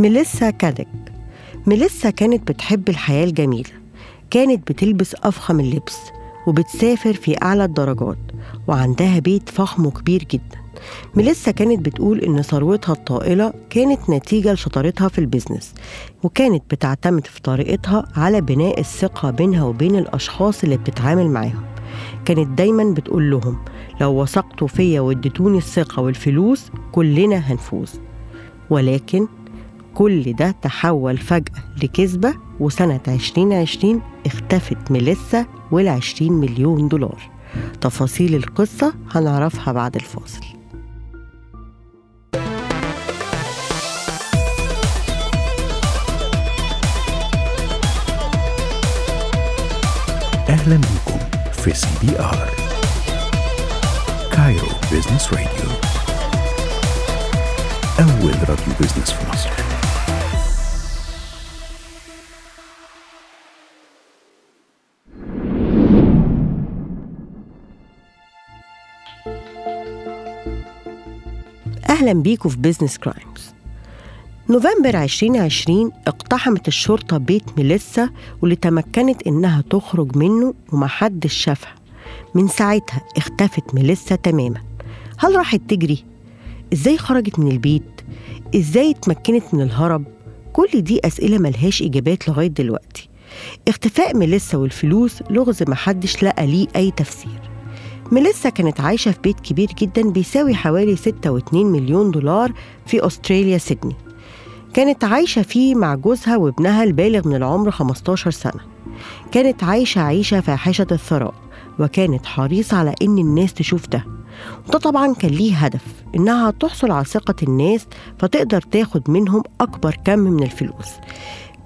ميليسا كادك ميليسا كانت بتحب الحياة الجميلة. كانت بتلبس أفخم اللبس وبتسافر في أعلى الدرجات وعندها بيت فخم وكبير جدا. ميليسا كانت بتقول إن ثروتها الطائلة كانت نتيجة لشطارتها في ال business وكانت بتعتمد في طريقتها على بناء الثقة بينها وبين الأشخاص اللي بتتعامل معاهم. كانت دايما بتقول لهم لو وثقتوا فيا واديتوني الثقة والفلوس كلنا هنفوز. ولكن كل ده تحول فجأة لكذبة وسنة 2020 اختفت ميليسا والعشرين مليون دولار. تفاصيل القصة هنعرفها بعد الفاصل. أهلا بكم في CBR. Cairo Business Radio أول راديو business في مصر. أهلا بيكم في Business Crimes نوفمبر 2020 اقتحمت الشرطة بيت ميليسا واللي تمكنت إنها تخرج منه ومحدش شافها من ساعتها اختفت ميليسا تماما هل راحت تجري؟ إزاي خرجت من البيت؟ إزاي اتمكنت من الهرب؟ كل دي أسئلة ملهاش إجابات لغاية دلوقتي اختفاء ميليسا والفلوس لغز محدش لقى ليه أي تفسير ميليسا كانت عايشة في بيت كبير جدا بيساوي حوالي 6.2 مليون دولار في أستراليا سيدني. كانت عايشة فيه مع جوزها وابنها البالغ من العمر 15 سنة. كانت عايشة عيشة فاحشة الثراء وكانت حريصة على إن الناس تشوف ده. وده طبعا كان ليه هدف إنها تحصل على ثقة الناس فتقدر تاخد منهم أكبر كم من الفلوس.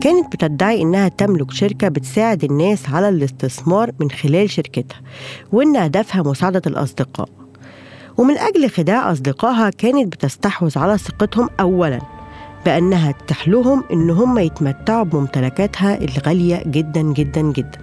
كانت بتدعي إنها تملك شركة بتساعد الناس على الاستثمار من خلال شركتها وإن هدفها مساعدة الأصدقاء. ومن أجل خداع أصدقائها كانت بتستحوذ على ثقتهم أولاً. بأنها تتيح لهم إن هم يتمتعوا بممتلكاتها الغالية جدا جدا جدا.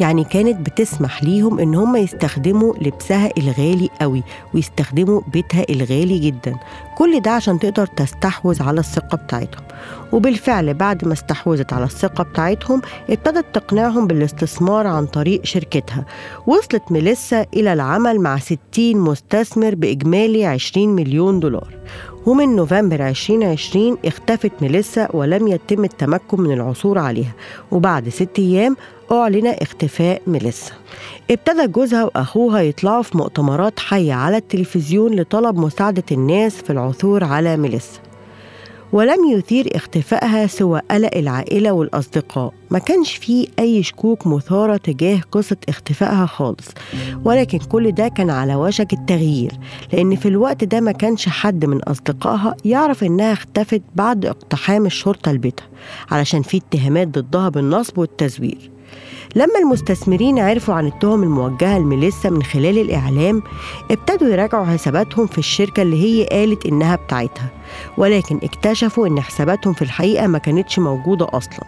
يعني كانت بتسمح ليهم إن هم يستخدموا لبسها الغالي قوي ويستخدموا بيتها الغالي جدا. كل ده عشان تقدر تستحوذ على الثقة بتاعتهم. وبالفعل بعد ما استحوذت على الثقة بتاعتهم ابتدت تقنعهم بالاستثمار عن طريق شركتها. وصلت ميليسا إلى العمل مع 60 مستثمر بإجمالي 20 مليون دولار. ومن نوفمبر 2020 اختفت ميليسا ولم يتم التمكن من العثور عليها. وبعد ست أيام أعلن اختفاء ميليسا. ابتدى جوزها وأخوها يطلعوا في مؤتمرات حية على التلفزيون لطلب مساعدة الناس في العثور على ميليسا. ولم يثير اختفائها سوى قلق العائلة والأصدقاء. ما كانش فيه أي شكوك مثارة تجاه قصة اختفائها خالص. ولكن كل ده كان على وشك التغيير لأن في الوقت ده ما كانش حد من أصدقائها يعرف إنها اختفت بعد اقتحام الشرطة لبيتها علشان في اتهامات ضدها بالنصب والتزوير. لما المستثمرين عرفوا عن التهم الموجهة لميليسا من خلال الإعلام ابتدوا يراجعوا حساباتهم في الشركة اللي هي قالت إنها بتاعتها. ولكن اكتشفوا إن حساباتهم في الحقيقة ما كانتش موجودة أصلا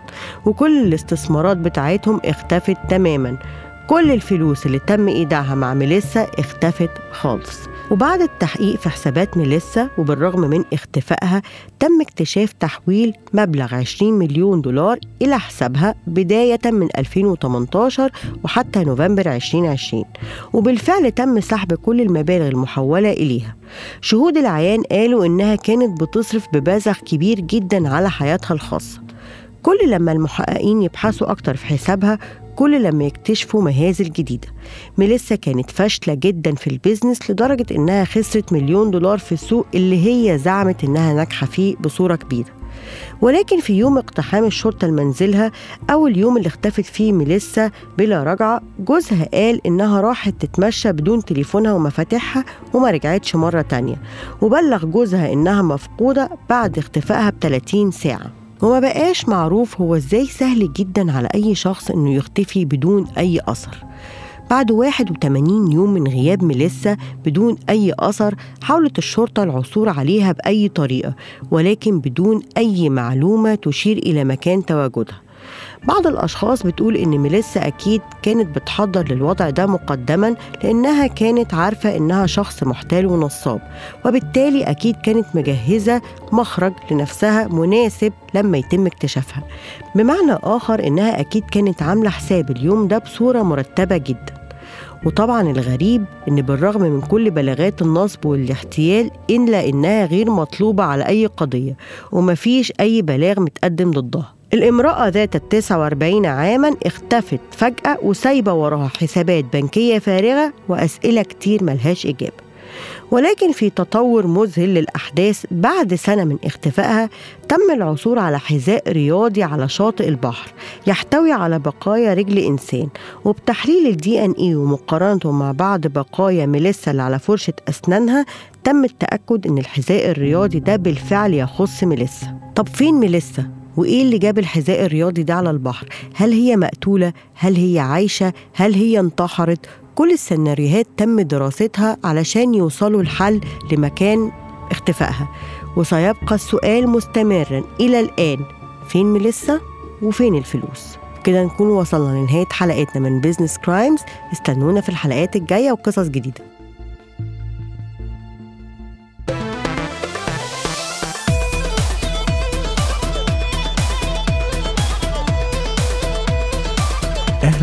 وكل الاستثمارات بتاعتهم اختفت تماما. كل الفلوس اللي تم إيداعها مع ميليسا اختفت خالص. وبعد التحقيق في حسابات ميليسا وبالرغم من اختفائها تم اكتشاف تحويل مبلغ 20 مليون دولار إلى حسابها بداية من 2018 وحتى نوفمبر 2020 وبالفعل تم سحب كل المبالغ المحولة إليها. شهود العيان قالوا إنها كانت بتصرف ببذخ كبير جدا على حياتها الخاصة. كل لما المحققين يبحثوا أكتر في حسابها كل لما يكتشفوا مهازل جديدة. ميليسا كانت فاشلة جدا في البيزنس لدرجة إنها خسرت مليون دولار في السوق اللي هي زعمت إنها ناجحة فيه بصورة كبيرة. ولكن في يوم اقتحام الشرطة لمنزلها أو اليوم اللي اختفت فيه ميليسا بلا رجعة جوزها قال إنها راحت تتمشى بدون تليفونها ومفاتيحها وما رجعتش مرة تانية. وبلغ جوزها إنها مفقودة بعد اختفائها ب 30 ساعة. وما بقاش معروف هو إزاي سهل جدا على أي شخص إنه يختفي بدون أي أثر. بعد 81 يوم من غياب ميليسا بدون أي أثر حاولت الشرطة العثور عليها بأي طريقة ولكن بدون أي معلومة تشير إلى مكان تواجدها. بعض الأشخاص بتقول إن ميليسا أكيد كانت بتحضر للوضع ده مقدما لأنها كانت عارفة إنها شخص محتال ونصاب وبالتالي أكيد كانت مجهزة مخرج لنفسها مناسب لما يتم اكتشافها. بمعنى آخر إنها أكيد كانت عاملة حساب اليوم ده بصورة مرتبة جدا. وطبعا الغريب إن بالرغم من كل بلاغات النصب والاحتيال إلا إنها غير مطلوبة على أي قضية ومفيش أي بلاغ متقدم ضدها. الامرأة ذات التسعة واربعين عاما اختفت فجأة وسايبة وراها حسابات بنكية فارغة وأسئلة كتير ملهاش إجابة. ولكن في تطور مذهل للأحداث بعد سنة من اختفائها تم العثور على حذاء رياضي على شاطئ البحر يحتوي على بقايا رجل إنسان. وبتحليل الدي ان اي ومقارنته مع بعض بقايا ميليسا اللي على فرشة أسنانها تم التأكد إن الحذاء الرياضي ده بالفعل يخص ميليسا. طب فين ميليسا؟ وإيه اللي جاب الحذاء الرياضي ده على البحر؟ هل هي مقتولة؟ هل هي عايشة؟ هل هي انتحرت؟ كل السيناريوهات تم دراستها علشان يوصلوا الحل لمكان اختفائها وسيبقى السؤال مستمرا إلى الآن فين ميليسا وفين الفلوس كده نكون وصلنا لنهاية حلقتنا من Business Crimes استنونا في الحلقات الجاية وقصص جديدة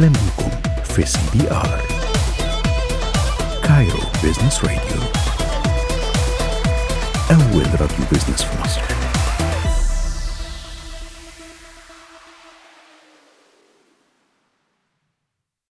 أهلا بكم في CBR Cairo Business Radio أول راديو بيزنس في مصر